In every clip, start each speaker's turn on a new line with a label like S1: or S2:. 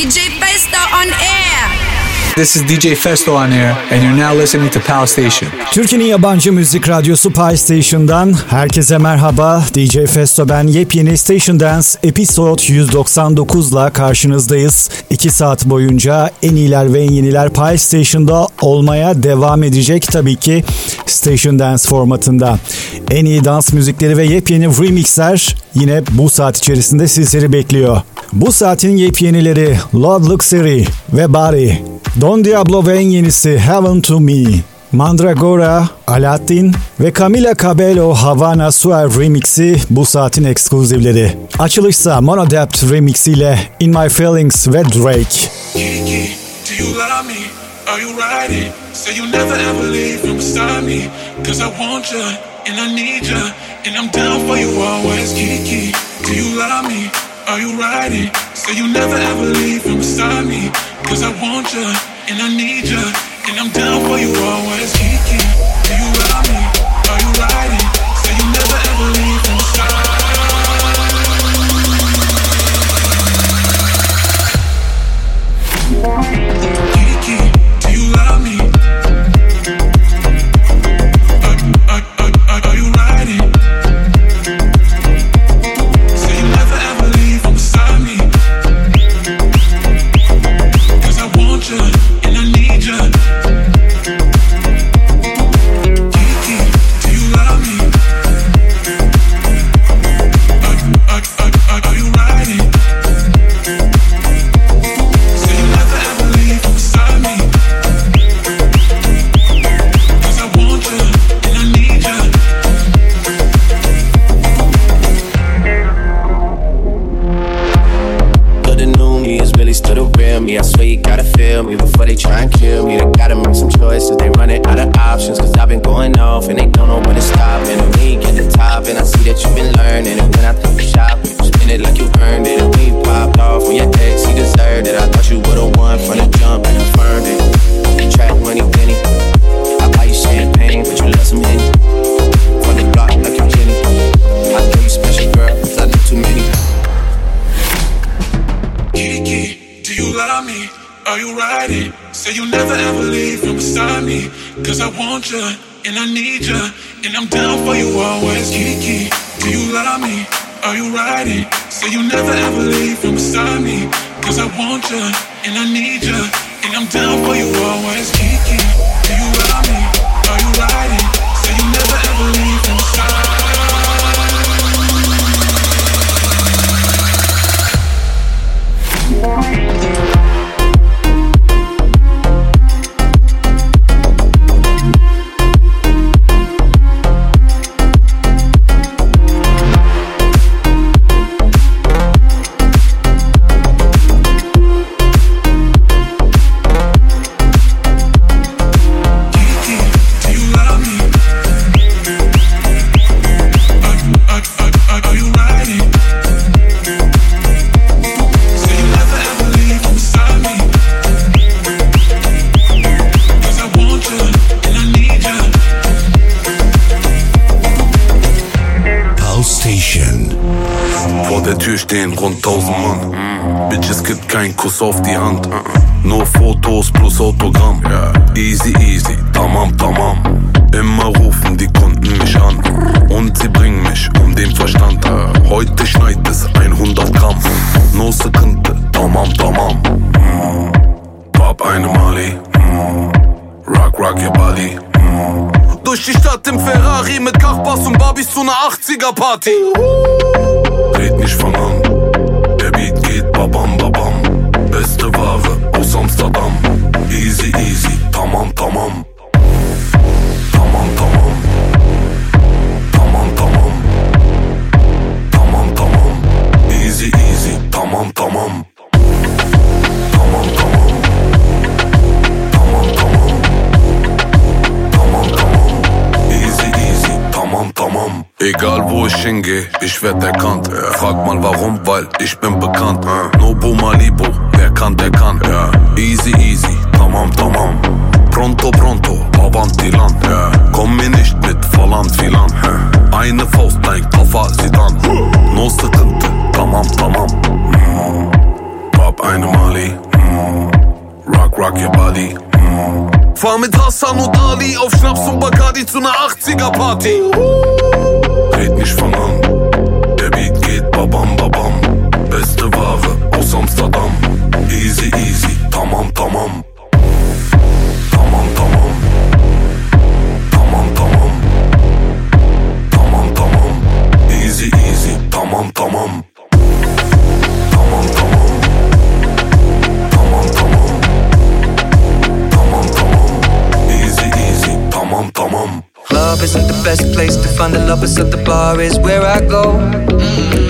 S1: DJ Festo on air.
S2: This is DJ Festo on air and you're now listening to Pal Station.
S3: Türkiye'nin yabancı müzik radyosu Pal Station'dan herkese merhaba. DJ Festo ben yepyeni Station Dance Episode 199 ile karşınızdayız. 2 saat boyunca en iyiler ve en yeniler Pal Station'da olmaya devam edecek tabii ki Station Dance formatında. En iyi dans müzikleri ve yepyeni remixler yine bu saat içerisinde sizleri bekliyor. Bu saatin yepyenileri Love Luxury ve Body. Don Diablo ve en yenisi Heaven to Me. Mandragora, Aladdin ve Camila Cabello Havana Suer remixi bu saatin ekskluzivleri. Açılışsa Monodept remix ile In My Feelings ve Drake.
S4: Kiki, do you love me? Are you riding? Say you never ever leave from beside me. Cause I want you and I need you. And I'm down for you always. Kiki, do you love me? Are you riding? Say you never ever leave from beside me. Cause I want you and I need you. And I'm down for you always.
S5: Kuss auf die Hand. Nur Fotos plus Autogramm. Easy, easy, tamam, tamam. Immer rufen die Kunden mich an. Und sie bringen mich um den Verstand. Heute schneit es 100 Gramm. No sıkıntı, tamam, tamam. Pop eine Mali. Rock, rock your body. Durch die Stadt im Ferrari mit Kachbass und Barbies zu einer 80er ich werd erkannt. Frag mal warum, weil ich bin bekannt. Nobu Malibu, wer kann, der kann. Easy, easy, tamam, tamam. Pronto, pronto, avanti lan. Komm mir nicht mit falan filan. Eine Faust, dein Kafa sieht an. No sıkıntı, tamam, tamam. Pop eine Mali. Rock, rock your body. Fahr mit Hassan und Ali auf Schnaps und Bacardi zu ner 80er Party. Red nicht von an, babam babam. Beste Ware aus Amsterdam. Easy easy, tamam tamam. Tamam tamam. Tamam tamam. Tamam tamam. Easy easy, tamam tamam. Tamam tamam. Tamam tamam. Tamam tamam. Easy easy, tamam tamam.
S6: Club isn't the best place to find the lovers, so the bar is where I go. Mm.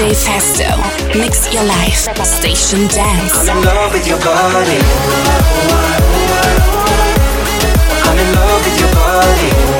S1: DJ Festo. Mix your life. Station Dance.
S6: I'm in love with your body. I'm in love with your body.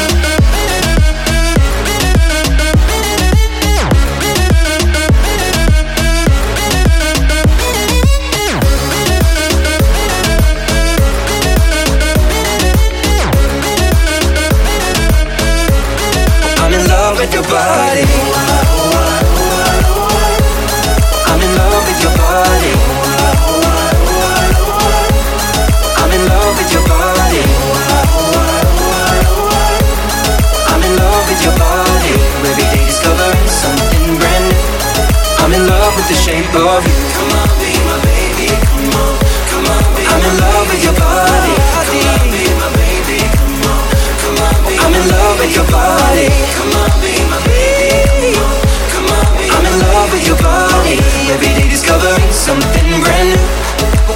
S6: You. Come on, be my baby. Come on, come on, be I'm in love with your body. Come on, be my baby. Come on, come on, be I'm in love with your body. Come on, be my baby. Come on, come on, I'm in love with your body. Every day discovering something brand new.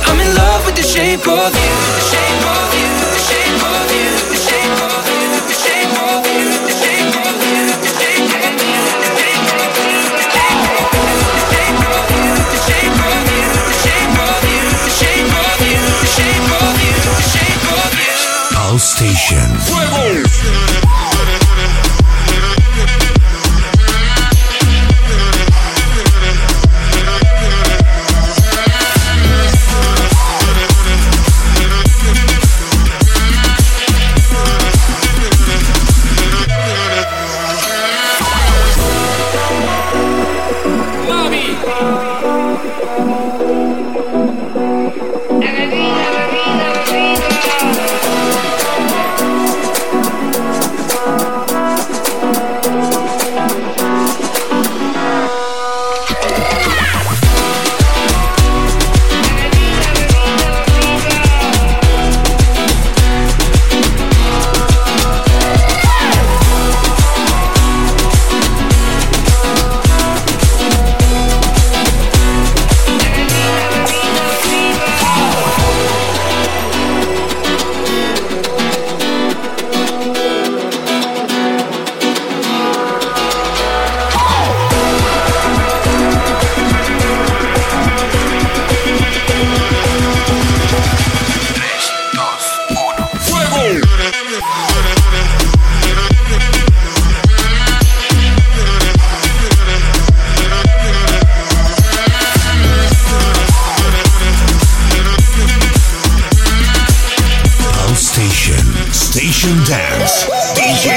S6: I'm in love with the shape of you.
S7: Dance. DJ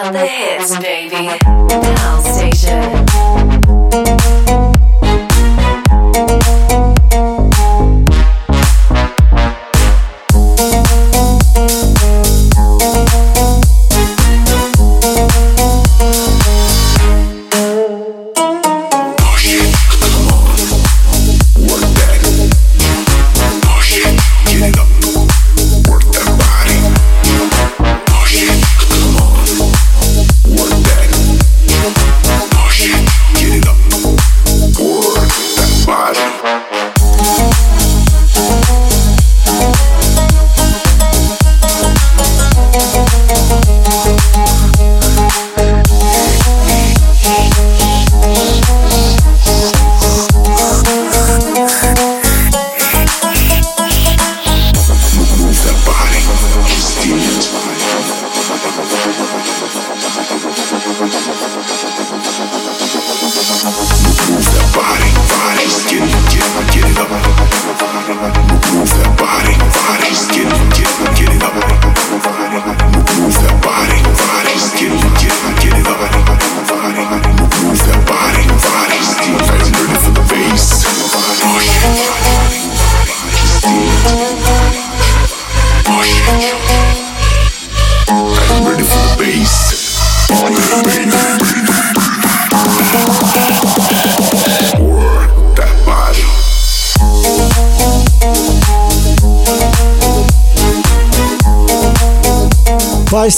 S8: hits, baby. House Station.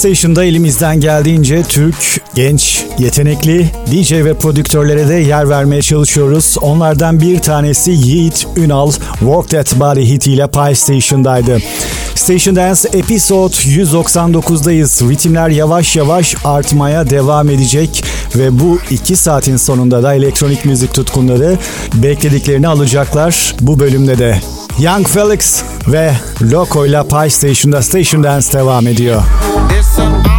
S3: Station'da elimizden geldiğince Türk, genç, yetenekli DJ ve prodüktörlere de yer vermeye çalışıyoruz. Onlardan bir tanesi Yiğit Ünal, Work That Body hitiyle Pie Station'daydı. Station Dance Episode 199'dayız. Ritimler yavaş yavaş artmaya devam edecek ve bu iki saatin sonunda da elektronik müzik tutkunları beklediklerini alacaklar bu bölümde de. Young Felix ve Loco ile Pie Station'da Station Dance devam ediyor.
S9: and I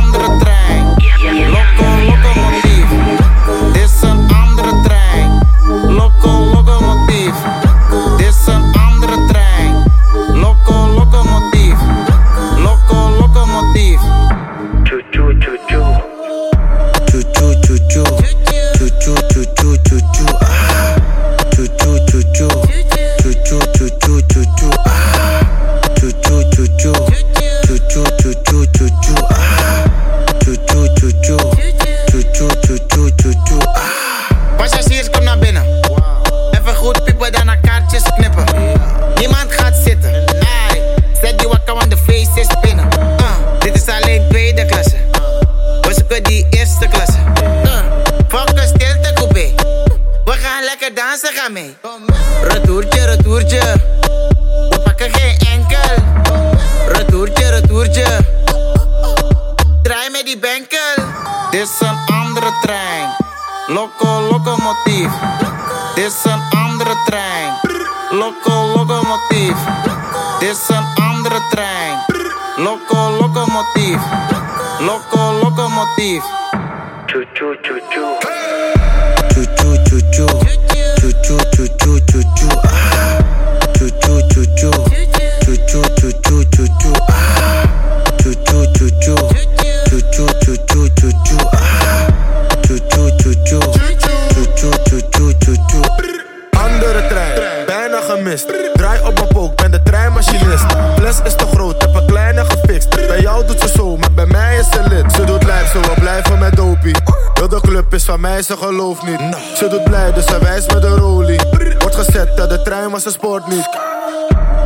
S9: van ze gelooft niet. Ze doet blij, dus ze wijst met de rolie. Wordt gezet, dat de trein was een sport niet.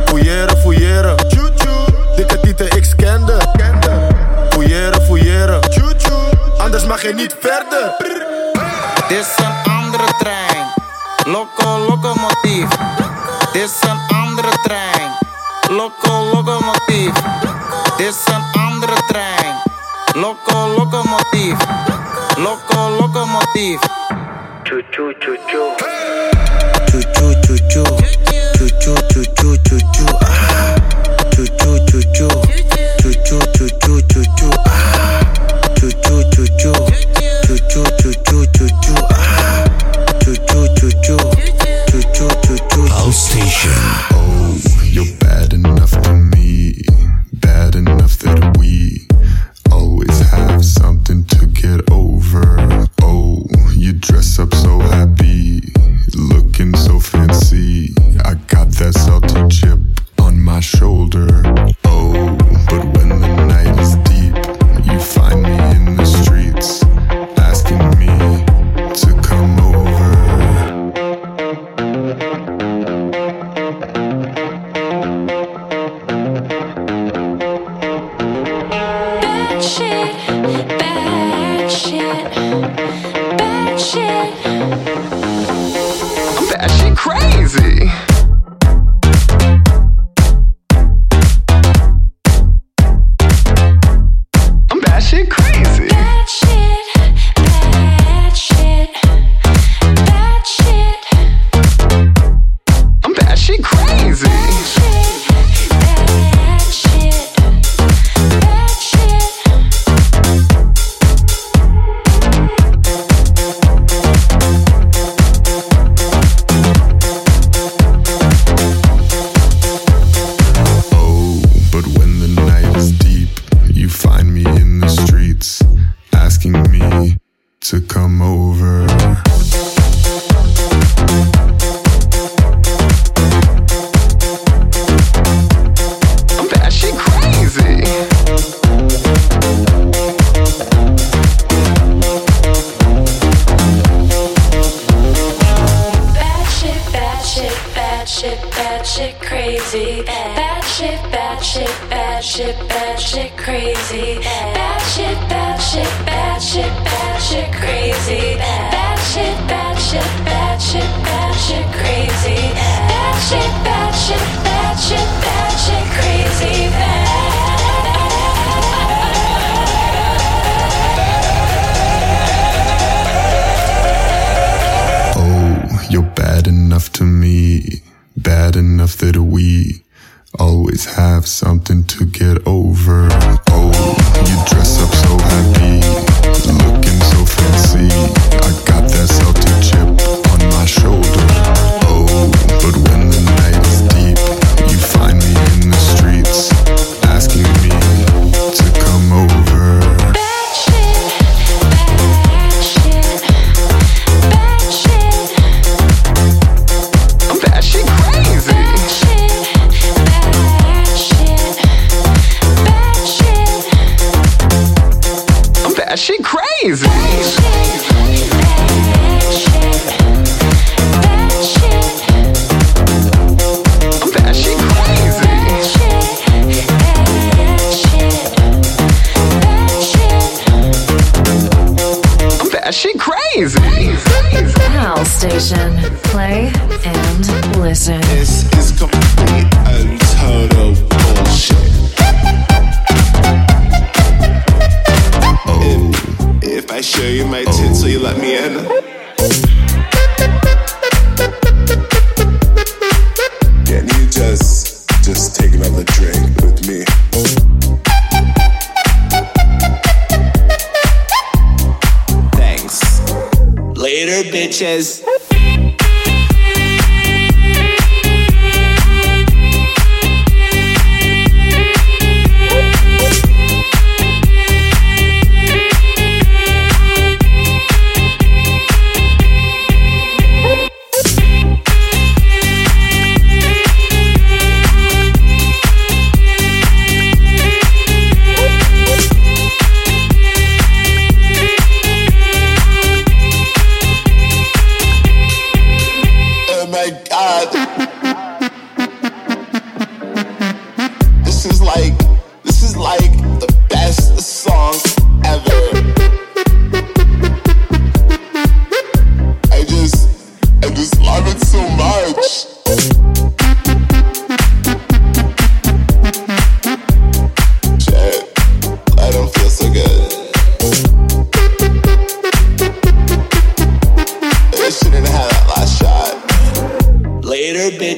S9: Fouilleren, fouilleren. Dikke tieten, ik scande. Fouilleren, fouilleren. Anders mag je niet verder.
S10: Dit is een andere trein. Loco, locomotief. Het is een andere trein. Loco, locomotief. Het is een andere trein. Loco, locomotief. beef. Choo choo choo choo. crazy.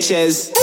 S11: Later,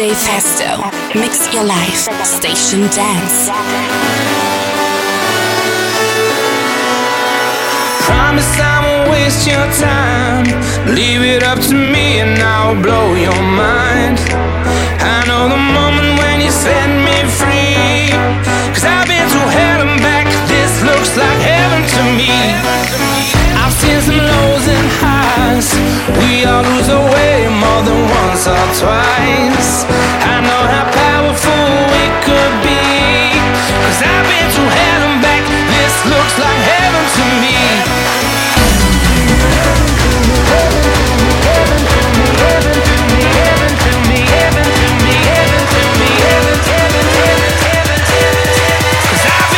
S1: DJ Festo. Mix your life. Station Dance.
S12: Promise I won't waste your time. Leave it up to me and I'll blow your mind. I know the moment when you set me free. Cause I've been through hell and back. This looks like heaven to me. Some lows and highs. We all lose our way more than once or twice. I know how powerful we could be. Cause I've been through hell and back. This looks like heaven to me. Cause I've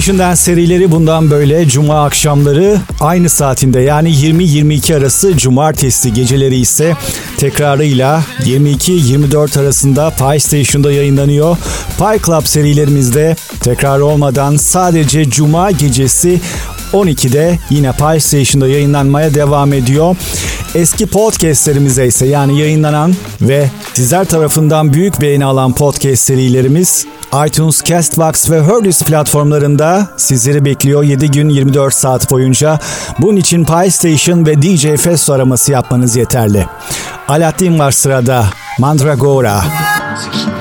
S3: peşinden serileri bundan böyle cuma akşamları aynı saatinde yani 20-22 arası cumartesi geceleri ise tekrarıyla 22-24 arasında Pi Station'da yayınlanıyor. Pi Club serilerimizde tekrar olmadan sadece cuma gecesi 12'de yine Pi Station'da yayınlanmaya devam ediyor. Eski podcastlerimize ise yani yayınlanan ve sizler tarafından büyük beğeni alan podcast serilerimiz iTunes, Castbox ve Hurlist platformlarında sizleri bekliyor 7 gün 24 saat boyunca. Bunun için PlayStation ve DJ Festo araması yapmanız yeterli. Alaaddin var sırada. Mandragora.
S13: Mandragora.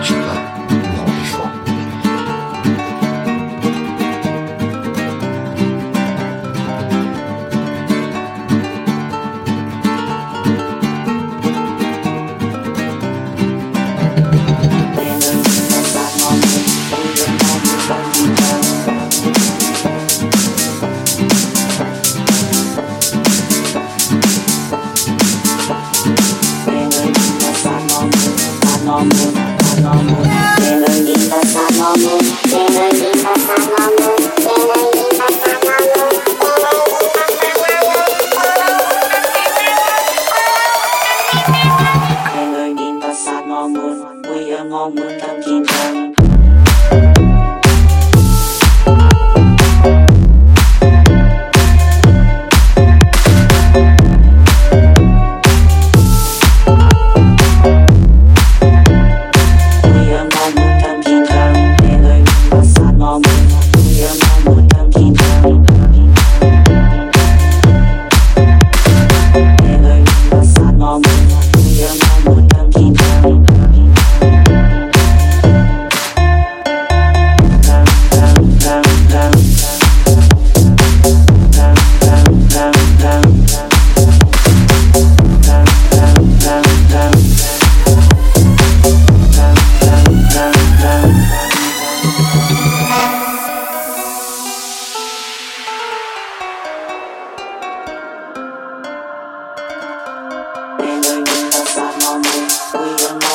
S13: When you know someone, We're.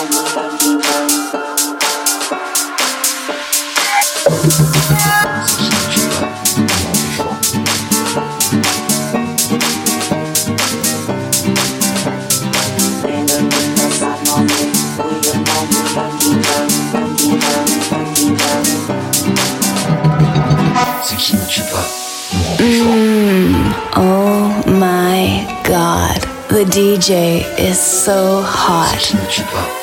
S13: DJ is so hot.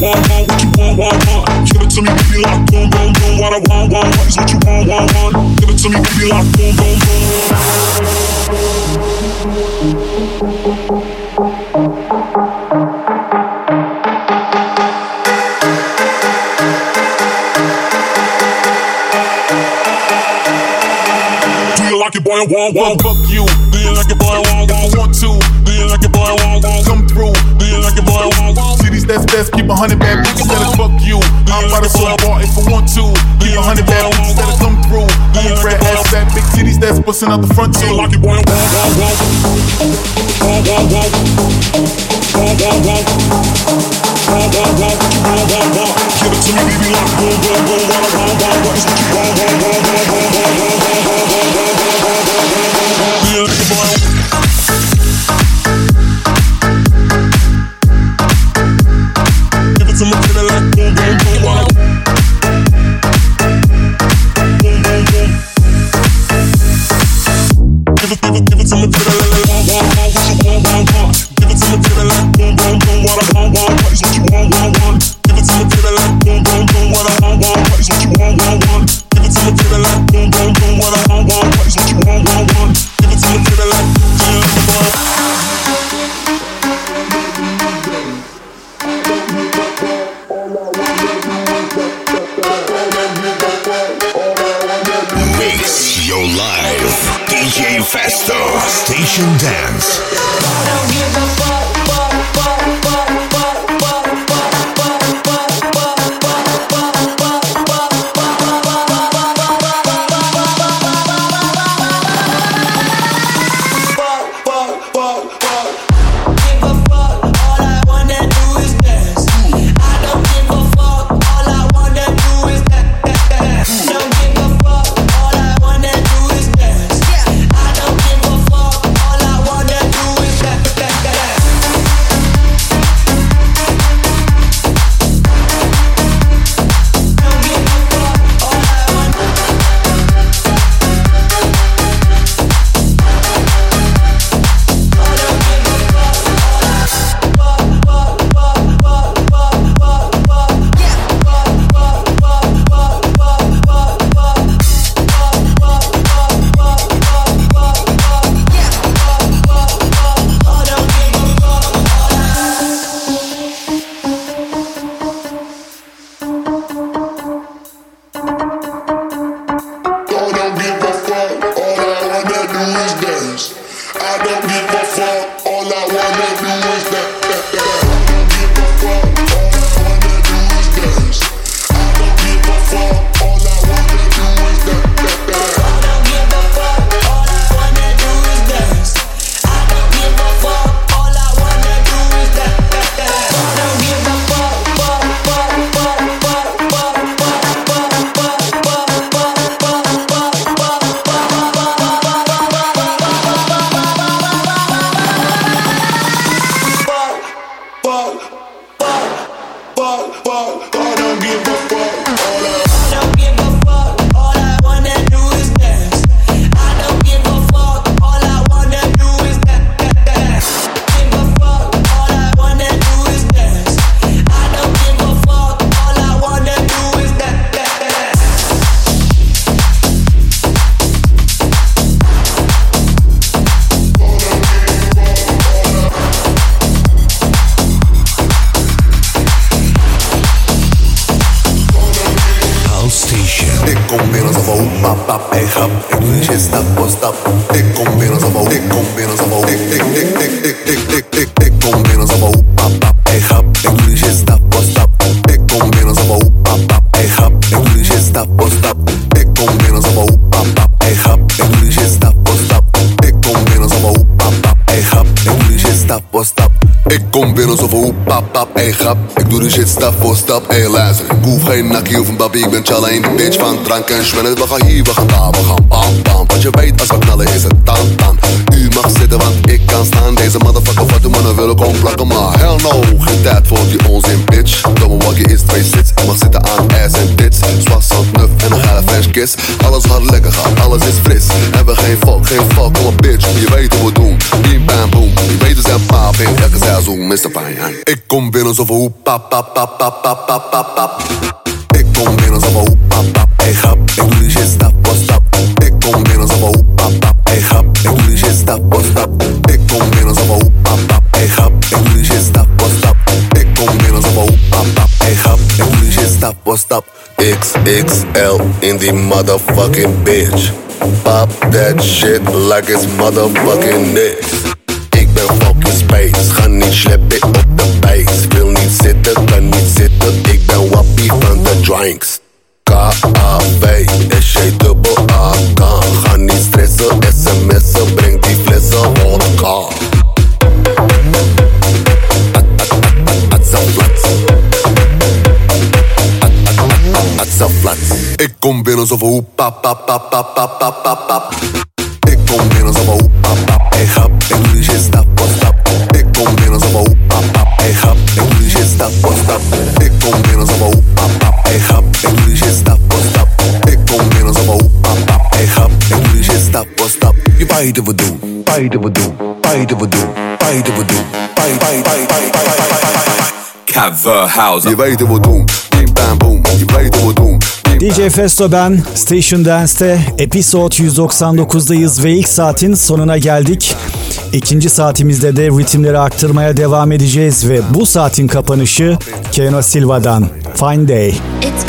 S14: Want, want, want what you want, want, want. Give it to me, baby, like boom, boom, boom. What I want, want, want is what you want, want, want. Give it to me, baby, like boom, boom, boom. Do you like it, boy? I want, want,
S15: See these that's best, keep a hundred bad bitches that'll fuck you. I'm about to so bar if I want to. Keep a hundred bad bitches that'll come through. Big red ass, fat big titties that's busting out the front too.
S14: Like it, boy, I want, want, want. Want, want, want. Want, want, want. Want, want, want. What you want, want, want. Give it to me, baby, like boom, boom, boom. What I want, want, want is what you want, want, want, want, want, want, want, want, want, want, want, want, want, want, want, want, want.
S16: Die shit stap voor stap, ey luister Ik hoef geen nakkie of een babi, ik ben challa in de bitch. Van drank en schwellen We gaan hier, we gaan daar, we gaan bam bam. Want je weet als we knallen is het dan dan want ik kan staan. Deze motherfucker wat de mannen willen komen plakken Maar hell no, geen tijd voor die onzin bitch. Domme waggie is twee sits. Mag zitten aan ass en tits. Zwassend nuf en een geile French kiss. Alles gaat lekker gaan, alles is fris. En we geen fuck, geen fuck, kom bitch. Je weet hoe we doen, bim bam boom. Je weet we zijn paap in elke seizoen, Mr. Fine Ik kom binnen zo van hoe pap pap pap pap pap pap pap XXL in the motherfucking bitch. Pop that shit like it's motherfucking niks Ik ben fucking space, ga niet sleppen binnen. Ik kom binnen ik en. Ik kom binnen ik en. Ik Je beide we. Cover
S17: house.
S16: Je weet wat boom doen, bam boom, je weet wat.
S3: DJ Festo ben Station Dance'te Episode 199'dayız ve ilk saatin sonuna geldik. İkinci saatimizde de ritimleri aktarmaya devam edeceğiz ve bu saatin kapanışı Keno Silva'dan Fine Day.
S18: It's